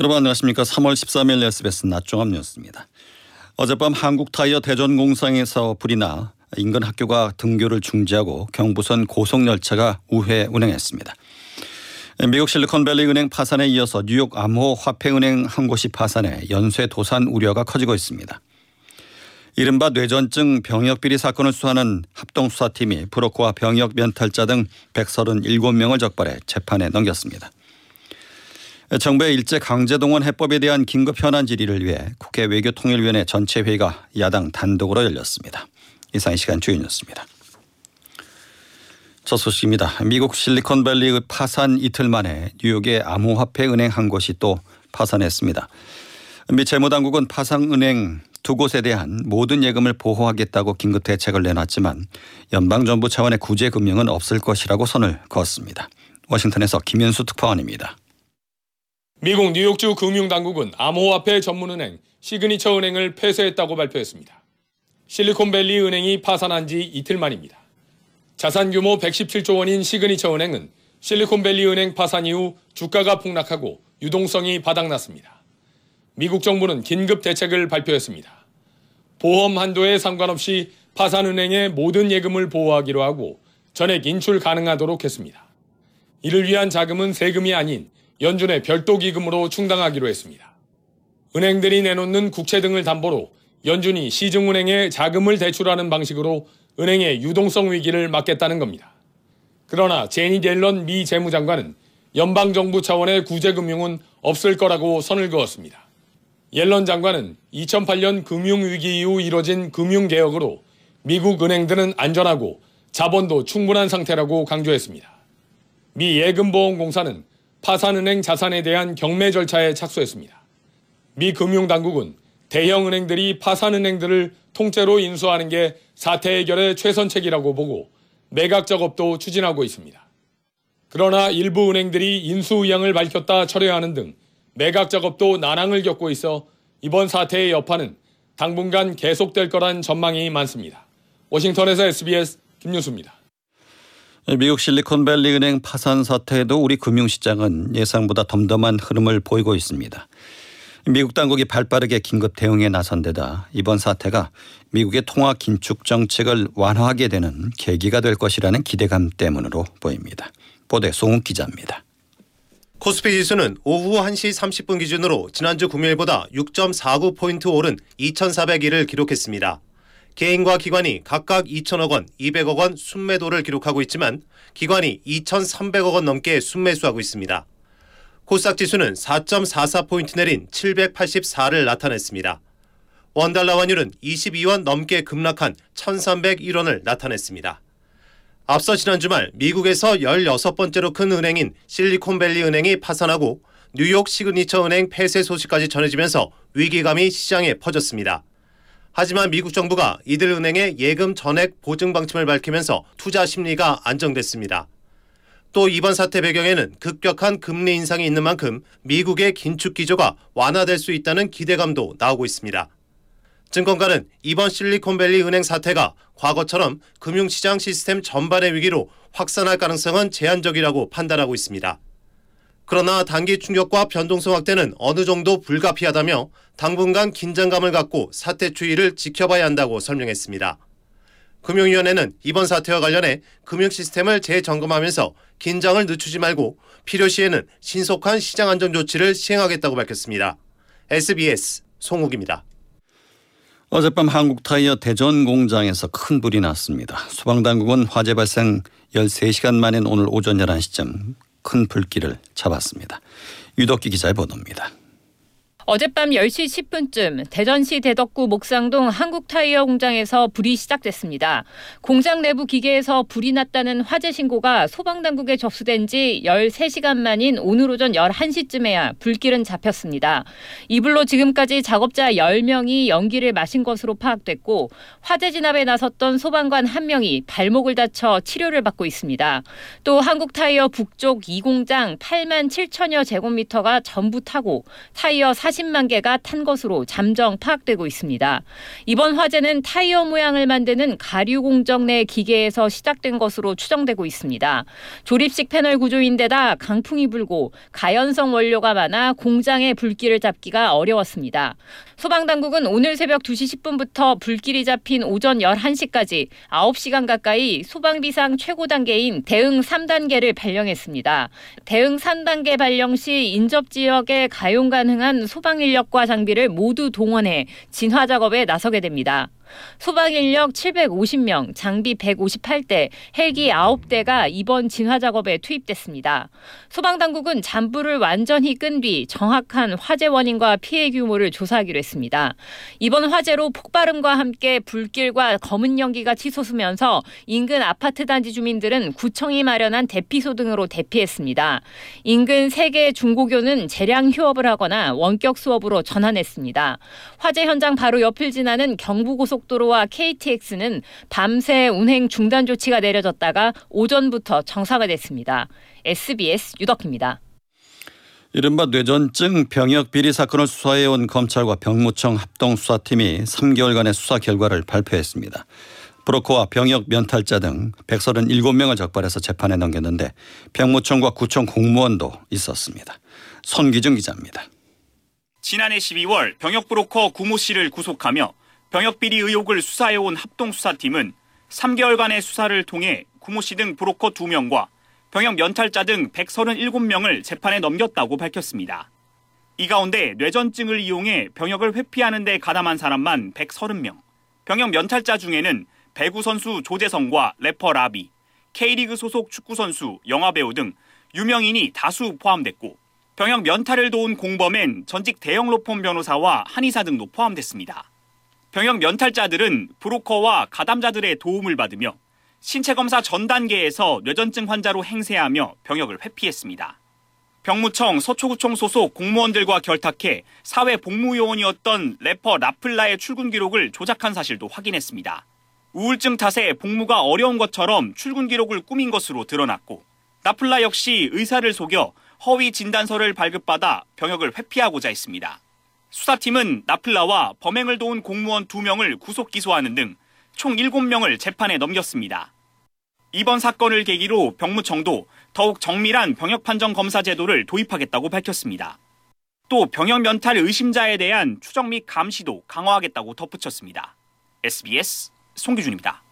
여러분 안녕하십니까. 3월 13일 SBS 낮종합 뉴스입니다. 어젯밤 한국타이어 대전공상에서 불이 나 인근 학교가 등교를 중지하고 경부선 고속열차가 우회 운행했습니다. 미국 실리콘밸리 은행 파산에 이어서 뉴욕 암호 화폐은행 한 곳이 파산해 연쇄 도산 우려가 커지고 있습니다. 이른바 뇌전증 병역비리 사건을 수사하는 합동수사팀이 브로커와 병역 면탈자 등 137명을 적발해 재판에 넘겼습니다. 정부의 일제 강제동원 해법에 대한 긴급 현안 질의를 위해 국회 외교통일위원회 전체 회의가 야당 단독으로 열렸습니다. 이상 이 시간 주요 뉴스입니다. 첫 소식입니다. 미국 실리콘밸리 파산 이틀 만에 뉴욕의 암호화폐 은행 한 곳이 또 파산했습니다. 미 재무당국은 파산은행 두 곳에 대한 모든 예금을 보호하겠다고 긴급 대책을 내놨지만 연방정부 차원의 구제 금융은 없을 것이라고 선을 그었습니다. 워싱턴에서 김현수 특파원입니다. 미국 뉴욕주 금융당국은 암호화폐 전문은행 시그니처 은행을 폐쇄했다고 발표했습니다. 실리콘밸리 은행이 파산한 지 이틀 만입니다. 자산 규모 117조 원인 시그니처 은행은 실리콘밸리 은행 파산 이후 주가가 폭락하고 유동성이 바닥났습니다. 미국 정부는 긴급 대책을 발표했습니다. 보험 한도에 상관없이 파산 은행의 모든 예금을 보호하기로 하고 전액 인출 가능하도록 했습니다. 이를 위한 자금은 세금이 아닌 연준의 별도 기금으로 충당하기로 했습니다. 은행들이 내놓는 국채 등을 담보로 연준이 시중은행에 자금을 대출하는 방식으로 은행의 유동성 위기를 막겠다는 겁니다. 그러나 제니 델런 미 재무장관은 연방정부 차원의 구제금융은 없을 거라고 선을 그었습니다. 옐런 장관은 2008년 금융위기 이후 이뤄진 금융개혁으로 미국 은행들은 안전하고 자본도 충분한 상태라고 강조했습니다. 미 예금보험공사는 파산은행 자산에 대한 경매 절차에 착수했습니다. 미 금융당국은 대형 은행들이 파산은행들을 통째로 인수하는 게 사태 해결의 최선책이라고 보고 매각 작업도 추진하고 있습니다. 그러나 일부 은행들이 인수 의향을 밝혔다 철회하는 등 매각 작업도 난항을 겪고 있어 이번 사태의 여파는 당분간 계속될 거란 전망이 많습니다. 워싱턴에서 SBS 김윤수입니다. 미국 실리콘밸리 은행 파산 사태에도 우리 금융시장은 예상보다 덤덤한 흐름을 보이고 있습니다. 미국 당국이 발빠르게 긴급 대응에 나선 데다 이번 사태가 미국의 통화 긴축 정책을 완화하게 되는 계기가 될 것이라는 기대감 때문으로 보입니다. 보도에 송욱 기자입니다. 코스피 지수는 오후 1시 30분 기준으로 지난주 금요일보다 6.49포인트 오른 2,401을 기록했습니다. 개인과 기관이 각각 2천억 원, 200억 원 순매도를 기록하고 있지만 기관이 2,300억 원 넘게 순매수하고 있습니다. 코스닥 지수는 4.44포인트 내린 784를 나타냈습니다. 원달러 환율은 22원 넘게 급락한 1,301원을 나타냈습니다. 앞서 지난 주말 미국에서 16번째로 큰 은행인 실리콘밸리 은행이 파산하고 뉴욕 시그니처 은행 폐쇄 소식까지 전해지면서 위기감이 시장에 퍼졌습니다. 하지만 미국 정부가 이들 은행의 예금 전액 보증 방침을 밝히면서 투자 심리가 안정됐습니다. 또 이번 사태 배경에는 급격한 금리 인상이 있는 만큼 미국의 긴축 기조가 완화될 수 있다는 기대감도 나오고 있습니다. 증권가는 이번 실리콘밸리 은행 사태가 과거처럼 금융시장 시스템 전반의 위기로 확산할 가능성은 제한적이라고 판단하고 있습니다. 그러나 단기 충격과 변동성 확대는 어느 정도 불가피하다며 당분간 긴장감을 갖고 사태 추이를 지켜봐야 한다고 설명했습니다. 금융위원회는 이번 사태와 관련해 금융 시스템을 재점검하면서 긴장을 늦추지 말고 필요시에는 신속한 시장 안정 조치를 시행하겠다고 밝혔습니다. SBS 송욱입니다. 어젯밤 한국타이어 대전 공장에서 큰 불이 났습니다. 소방당국은 화재 발생 13시간 만인 오늘 오전 11시쯤 큰 불길을 잡았습니다. 유덕기 기자의 보도입니다. 어젯밤 10시 10분쯤 대전시 대덕구 목상동 한국타이어 공장에서 불이 시작됐습니다. 공장 내부 기계에서 불이 났다는 화재 신고가 소방당국에 접수된 지 13시간 만인 오늘 오전 11시쯤에야 불길은 잡혔습니다. 이 불로 지금까지 작업자 10명이 연기를 마신 것으로 파악됐고 화재 진압에 나섰던 소방관 1명이 발목을 다쳐 치료를 받고 있습니다. 또 한국타이어 북쪽 2공장 8만 7천여 제곱미터가 전부 타고 타이어 40 40만 개가 탄 것으로 잠정 파악되고 있습니다. 이번 화재는 타이어 모양을 만드는 가류 공정 내 기계에서 시작된 것으로 추정되고 있습니다. 조립식 패널 구조인데다 강풍이 불고 가연성 원료가 많아 공장의 불길을 잡기가 어려웠습니다. 소방당국은 오늘 새벽 2시 10분부터 불길이 잡힌 오전 11시까지 9시간 가까이 소방비상 최고 단계인 대응 3단계를 발령했습니다. 대응 3단계 발령 시 인접 지역에 가용 가능한 소방 인력과 장비를 모두 동원해 진화 작업에 나서게 됩니다. 소방 인력 750명, 장비 158대, 헬기 9대가 이번 진화 작업에 투입됐습니다. 소방 당국은 잔불을 완전히 끈 뒤 정확한 화재 원인과 피해 규모를 조사하기로 했습니다. 이번 화재로 폭발음과 함께 불길과 검은 연기가 치솟으면서 인근 아파트 단지 주민들은 구청이 마련한 대피소 등으로 대피했습니다. 인근 3개 중고교는 재량 휴업을 하거나 원격 수업으로 전환했습니다. 화재 현장 바로 옆을 지나는 경부고속 도로와 KTX는 밤새 운행 중단 조치가 내려졌다가 오전부터 정상화 됐습니다. SBS 유덕입니다. 이른바 뇌전증 병역 비리 사건을 수사해온 검찰과 병무청 합동수사팀이 3개월간의 수사 결과를 발표했습니다. 브로커와 병역 면탈자 등 137명을 적발해서 재판에 넘겼는데 병무청과 구청 공무원도 있었습니다. 손기준 기자입니다. 지난해 12월 병역 브로커 구모 씨를 구속하며 병역 비리 의혹을 수사해온 합동수사팀은 3개월간의 수사를 통해 구모 씨 등 브로커 2명과 병역 면탈자 등 137명을 재판에 넘겼다고 밝혔습니다. 이 가운데 뇌전증을 이용해 병역을 회피하는 데 가담한 사람만 130명, 병역 면탈자 중에는 배구 선수 조재성과 래퍼 라비, K리그 소속 축구 선수, 영화 배우 등 유명인이 다수 포함됐고 병역 면탈을 도운 공범엔 전직 대형 로펌 변호사와 한의사 등도 포함됐습니다. 병역 면탈자들은 브로커와 가담자들의 도움을 받으며 신체 검사 전 단계에서 뇌전증 환자로 행세하며 병역을 회피했습니다. 병무청 서초구청 소속 공무원들과 결탁해 사회 복무요원이었던 래퍼 라플라의 출근 기록을 조작한 사실도 확인했습니다. 우울증 탓에 복무가 어려운 것처럼 출근 기록을 꾸민 것으로 드러났고 라플라 역시 의사를 속여 허위 진단서를 발급받아 병역을 회피하고자 했습니다. 수사팀은 나플라와 범행을 도운 공무원 2명을 구속 기소하는 등 총 7명을 재판에 넘겼습니다. 이번 사건을 계기로 병무청도 더욱 정밀한 병역 판정 검사 제도를 도입하겠다고 밝혔습니다. 또 병역 면탈 의심자에 대한 추적 및 감시도 강화하겠다고 덧붙였습니다. SBS 송기준입니다.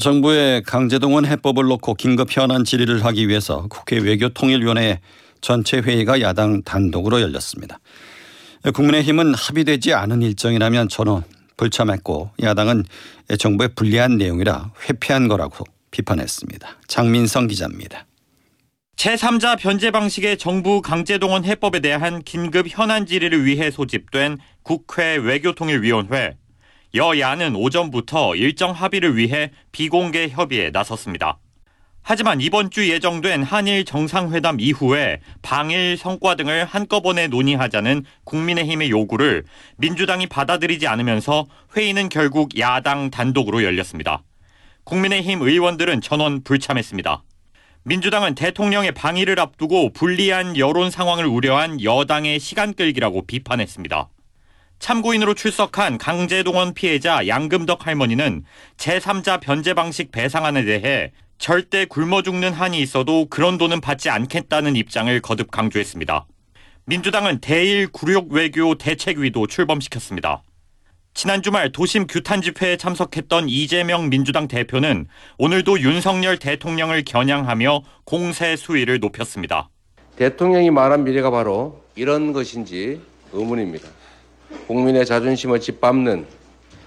정부의 강제동원 해법을 놓고 긴급 현안 질의를 하기 위해서 국회 외교통일위원회 전체 회의가 야당 단독으로 열렸습니다. 국민의힘은 합의되지 않은 일정이라면 저는 불참했고 야당은 정부의 불리한 내용이라 회피한 거라고 비판했습니다. 장민성 기자입니다. 제3자 변제 방식의 정부 강제동원 해법에 대한 긴급 현안 질의를 위해 소집된 국회 외교통일위원회 여야는 오전부터 일정 합의를 위해 비공개 협의에 나섰습니다. 하지만 이번 주 예정된 한일 정상회담 이후에 방일 성과 등을 한꺼번에 논의하자는 국민의힘의 요구를 민주당이 받아들이지 않으면서 회의는 결국 야당 단독으로 열렸습니다. 국민의힘 의원들은 전원 불참했습니다. 민주당은 대통령의 방일을 앞두고 불리한 여론 상황을 우려한 여당의 시간 끌기라고 비판했습니다. 참고인으로 출석한 강제동원 피해자 양금덕 할머니는 제3자 변제 방식 배상안에 대해 절대 굶어 죽는 한이 있어도 그런 돈은 받지 않겠다는 입장을 거듭 강조했습니다. 민주당은 대일 굴욕 외교 대책위도 출범시켰습니다. 지난 주말 도심 규탄 집회에 참석했던 이재명 민주당 대표는 오늘도 윤석열 대통령을 겨냥하며 공세 수위를 높였습니다. 대통령이 말한 미래가 바로 이런 것인지 의문입니다. 국민의 자존심을 짓밟는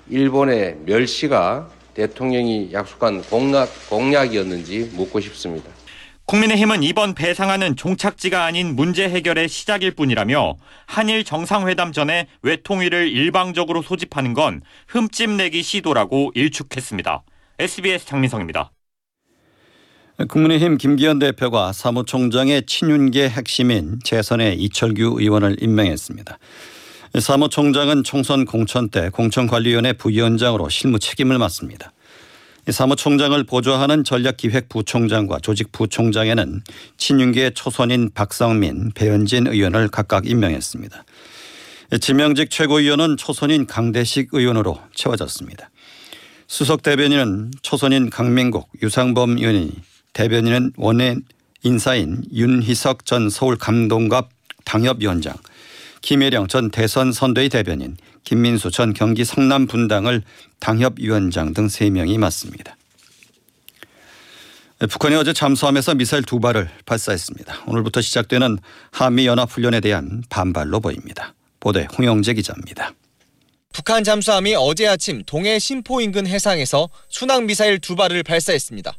일본의 멸시가 대통령이 약속한 공약, 공약이었는지 묻고 싶습니다. 국민의힘은 이번 배상안은 종착지가 아닌 문제 해결의 시작일 뿐이라며 한일 정상회담 전에 외통위를 일방적으로 소집하는 건 흠집 내기 시도라고 일축했습니다. SBS 장민성입니다. 국민의힘 김기현 대표가 사무총장의 친윤계 핵심인 재선의 이철규 의원을 임명했습니다. 사무총장은 총선 공천 때 공천관리위원회 부위원장으로 실무 책임을 맡습니다. 이 사무총장을 보좌하는 전략기획부총장과 조직부총장에는 친윤계 초선인 박상민, 배현진 의원을 각각 임명했습니다. 지명직 최고위원은 초선인 강대식 의원으로 채워졌습니다. 수석 대변인은 초선인 강민국, 유상범 의원이 대변인은 원내 인사인 윤희석 전 서울 감동갑 당협위원장, 김혜령 전 대선 선대위 대변인, 김민수 전 경기 성남 분당을 당협위원장 등 3명이 맡습니다. 북한이 어제 잠수함에서 미사일 두 발을 발사했습니다. 오늘부터 시작되는 한미연합훈련에 대한 반발로 보입니다. 보도에 홍영재 기자입니다. 북한 잠수함이 어제 아침 동해 신포 인근 해상에서 순항 미사일 두 발을 발사했습니다.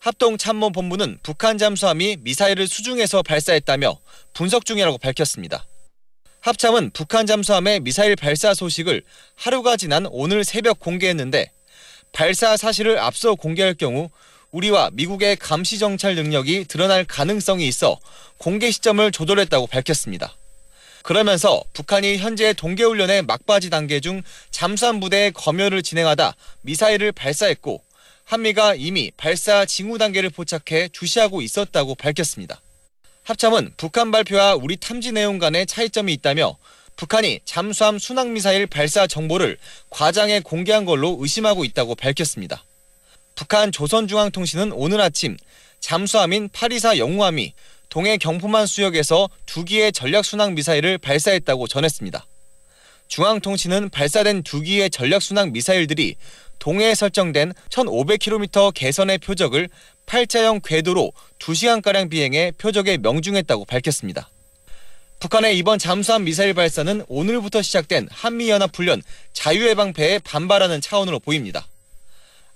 합동참모본부는 북한 잠수함이 미사일을 수중에서 발사했다며 분석 중이라고 밝혔습니다. 합참은 북한 잠수함의 미사일 발사 소식을 하루가 지난 오늘 새벽 공개했는데 발사 사실을 앞서 공개할 경우 우리와 미국의 감시 정찰 능력이 드러날 가능성이 있어 공개 시점을 조절했다고 밝혔습니다. 그러면서 북한이 현재 동계훈련의 막바지 단계 중 잠수함 부대의 검열을 진행하다 미사일을 발사했고 한미가 이미 발사 징후 단계를 포착해 주시하고 있었다고 밝혔습니다. 합참은 북한 발표와 우리 탐지 내용 간의 차이점이 있다며 북한이 잠수함 순항미사일 발사 정보를 과장해 공개한 걸로 의심하고 있다고 밝혔습니다. 북한 조선중앙통신은 오늘 아침 잠수함인 824 영우함이 동해 경포만 수역에서 두 기의 전략순항 미사일을 발사했다고 전했습니다. 중앙통신은 발사된 두 기의 전략순항 미사일들이 동해에 설정된 1,500km 개선의 표적을 팔자형 궤도로 2시간가량 비행해 표적에 명중했다고 밝혔습니다. 북한의 이번 잠수함 미사일 발사는 오늘부터 시작된 한미연합훈련 자유해방패에 반발하는 차원으로 보입니다.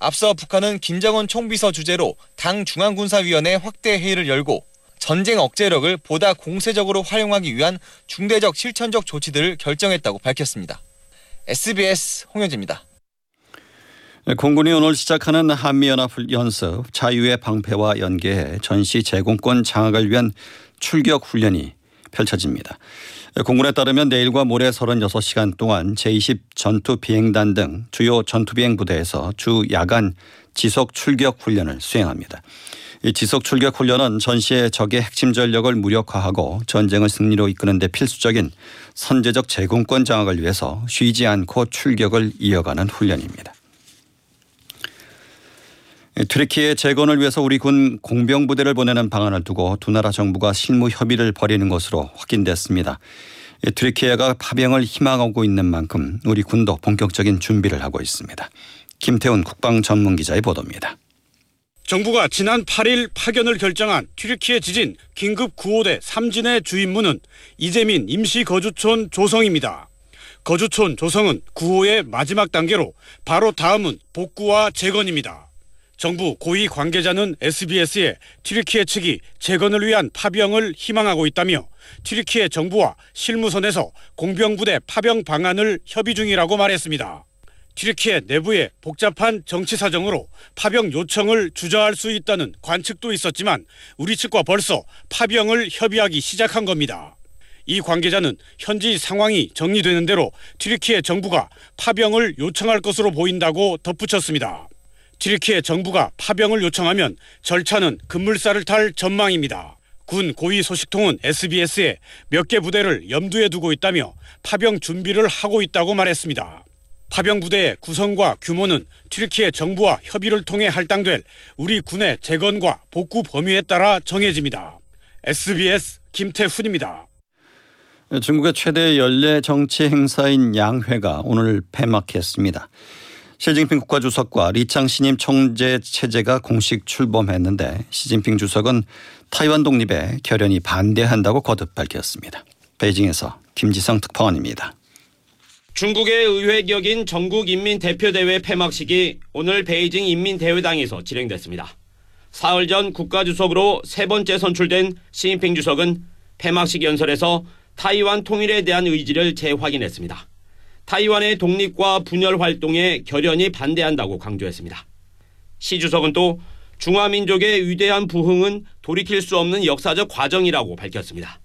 앞서 북한은 김정은 총비서 주재로 당 중앙군사위원회 확대 회의를 열고 전쟁 억제력을 보다 공세적으로 활용하기 위한 중대적 실천적 조치들을 결정했다고 밝혔습니다. SBS 홍현지입니다. 공군이 오늘 시작하는 한미연합 연습 자유의 방패와 연계해 전시 제공권 장악을 위한 출격 훈련이 펼쳐집니다. 공군에 따르면 내일과 모레 36시간 동안 제20 전투 비행단 등 주요 전투 비행 부대에서 주 야간 지속 출격 훈련을 수행합니다. 이 지속 출격 훈련은 전시의 적의 핵심 전력을 무력화하고 전쟁을 승리로 이끄는 데 필수적인 선제적 제공권 장악을 위해서 쉬지 않고 출격을 이어가는 훈련입니다. 튀르키예의 재건을 위해서 우리 군 공병부대를 보내는 방안을 두고 두 나라 정부가 실무 협의를 벌이는 것으로 확인됐습니다. 튀르키예가 파병을 희망하고 있는 만큼 우리 군도 본격적인 준비를 하고 있습니다. 김태훈 국방 전문 기자의 보도입니다. 정부가 지난 8일 파견을 결정한 튀르키예 지진 긴급 구호대 3진의 주임무는 이재민 임시거주촌 조성입니다. 거주촌 조성은 구호의 마지막 단계로 바로 다음은 복구와 재건입니다. 정부 고위 관계자는 SBS에 튀르키예 측이 재건을 위한 파병을 희망하고 있다며 튀르키예 정부와 실무선에서 공병부대 파병 방안을 협의 중이라고 말했습니다. 튀르키예 내부의 복잡한 정치 사정으로 파병 요청을 주저할 수 있다는 관측도 있었지만 우리 측과 벌써 파병을 협의하기 시작한 겁니다. 이 관계자는 현지 상황이 정리되는 대로 튀르키예 정부가 파병을 요청할 것으로 보인다고 덧붙였습니다. 튀르키예 정부가 파병을 요청하면 절차는 급물살을 탈 전망입니다. 군 고위 소식통은 SBS에 몇 개 부대를 염두에 두고 있다며 파병 준비를 하고 있다고 말했습니다. 파병 부대의 구성과 규모는 튀르키예 정부와 협의를 통해 할당될 우리 군의 재건과 복구 범위에 따라 정해집니다. SBS 김태훈입니다. 중국의 최대 연례 정치 행사인 양회가 오늘 폐막했습니다. 시진핑 국가주석과 리창 신임 총재 체제가 공식 출범했는데 시진핑 주석은 타이완 독립에 결연히 반대한다고 거듭 밝혔습니다. 베이징에서 김지성 특파원입니다. 중국의 의회 격인 전국인민대표대회 폐막식이 오늘 베이징 인민대회당에서 진행됐습니다. 사흘 전 국가주석으로 세 번째 선출된 시진핑 주석은 폐막식 연설에서 타이완 통일에 대한 의지를 재확인했습니다. 타이완의 독립과 분열 활동에 결연히 반대한다고 강조했습니다. 시 주석은 또 중화민족의 위대한 부흥은 돌이킬 수 없는 역사적 과정이라고 밝혔습니다.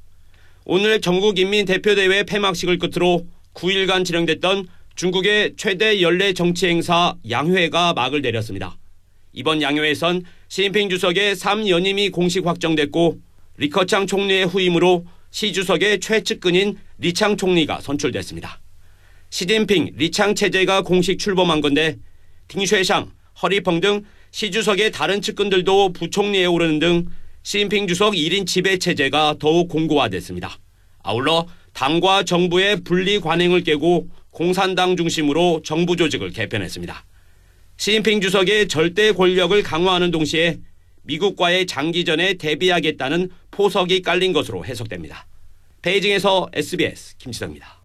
오늘 전국인민대표대회 폐막식을 끝으로 9일간 진행됐던 중국의 최대 연례 정치 행사 양회가 막을 내렸습니다. 이번 양회에선 시진핑 주석의 3연임이 공식 확정됐고 리커창 총리의 후임으로 시 주석의 최측근인 리창 총리가 선출됐습니다. 시진핑, 리창 체제가 공식 출범한 건데 팅쉐샹, 허리펑 등 시 주석의 다른 측근들도 부총리에 오르는 등 시진핑 주석 1인 지배 체제가 더욱 공고화됐습니다. 아울러 당과 정부의 분리 관행을 깨고 공산당 중심으로 정부 조직을 개편했습니다. 시진핑 주석의 절대 권력을 강화하는 동시에 미국과의 장기전에 대비하겠다는 포석이 깔린 것으로 해석됩니다. 베이징에서 SBS 김치덕입니다.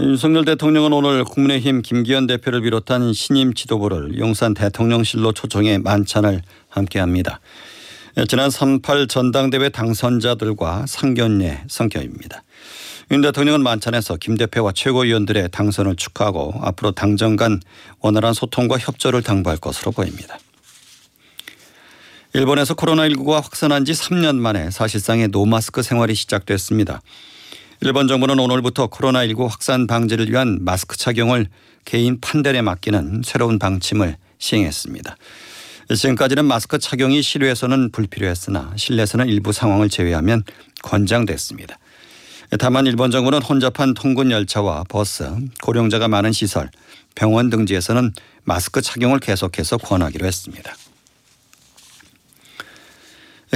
윤석열 대통령은 오늘 국민의힘 김기현 대표를 비롯한 신임 지도부를 용산 대통령실로 초청해 만찬을 함께합니다. 지난 3.8 전당대회 당선자들과 상견례 성격입니다. 윤 대통령은 만찬에서 김 대표와 최고위원들의 당선을 축하하고 앞으로 당정 간 원활한 소통과 협조를 당부할 것으로 보입니다. 일본에서 코로나19가 확산한 지 3년 만에 사실상의 노마스크 생활이 시작됐습니다. 일본 정부는 오늘부터 코로나19 확산 방지를 위한 마스크 착용을 개인 판단에 맡기는 새로운 방침을 시행했습니다. 지금까지는 마스크 착용이 실외에서는 불필요했으나 실내에서는 일부 상황을 제외하면 권장됐습니다. 다만 일본 정부는 혼잡한 통근 열차와 버스, 고령자가 많은 시설, 병원 등지에서는 마스크 착용을 계속해서 권하기로 했습니다.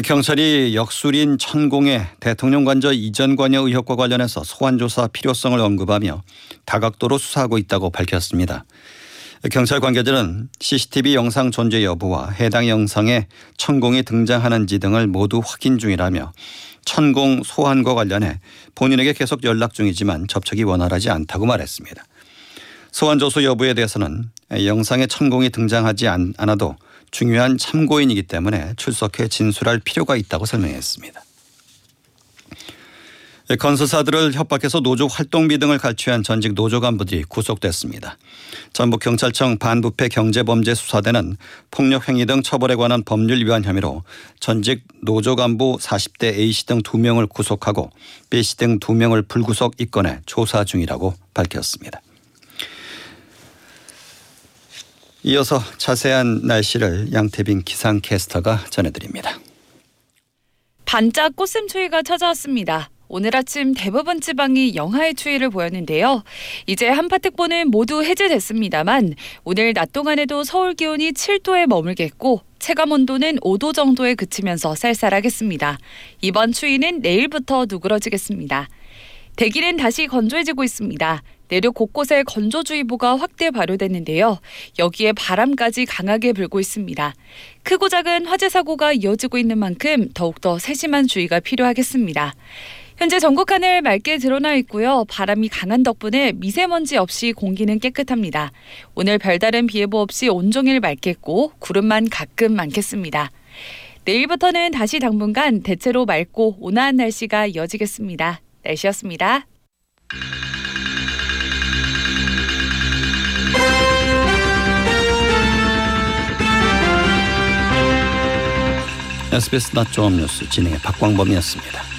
경찰이 역술인 천공의 대통령 관저 이전 관여 의혹과 관련해서 소환 조사 필요성을 언급하며 다각도로 수사하고 있다고 밝혔습니다. 경찰 관계자는 CCTV 영상 존재 여부와 해당 영상에 천공이 등장하는지 등을 모두 확인 중이라며 천공 소환과 관련해 본인에게 계속 연락 중이지만 접촉이 원활하지 않다고 말했습니다. 소환 조소 여부에 대해서는 영상에 천공이 등장하지 않아도 중요한 참고인이기 때문에 출석해 진술할 필요가 있다고 설명했습니다. 건설사들을 협박해서 노조 활동비 등을 갈취한 전직 노조 간부들이 구속됐습니다. 전북경찰청 반부패 경제범죄수사대는 폭력행위 등 처벌에 관한 법률 위반 혐의로 전직 노조 간부 40대 A씨 등 2명을 구속하고 B씨 등 2명을 불구속 입건해 조사 중이라고 밝혔습니다. 이어서 자세한 날씨를 양태빈 기상캐스터가 전해드립니다. 반짝 꽃샘추위가 찾아왔습니다. 오늘 아침 대부분 지방이 영하의 추위를 보였는데요. 이제 한파특보는 모두 해제됐습니다만 오늘 낮 동안에도 서울 기온이 7도에 머물겠고 체감 온도는 5도 정도에 그치면서 쌀쌀하겠습니다. 이번 추위는 내일부터 누그러지겠습니다. 대기는 다시 건조해지고 있습니다. 내륙 곳곳에 건조주의보가 확대 발효됐는데요. 여기에 바람까지 강하게 불고 있습니다. 크고 작은 화재 사고가 이어지고 있는 만큼 더욱더 세심한 주의가 필요하겠습니다. 현재 전국 하늘 맑게 드러나 있고요. 바람이 강한 덕분에 미세먼지 없이 공기는 깨끗합니다. 오늘 별다른 비 예보 없이 온종일 맑겠고 구름만 가끔 많겠습니다. 내일부터는 다시 당분간 대체로 맑고 온화한 날씨가 이어지겠습니다. 날씨였습니다. SBS 낮종합 뉴스 진행의 박광범이었습니다.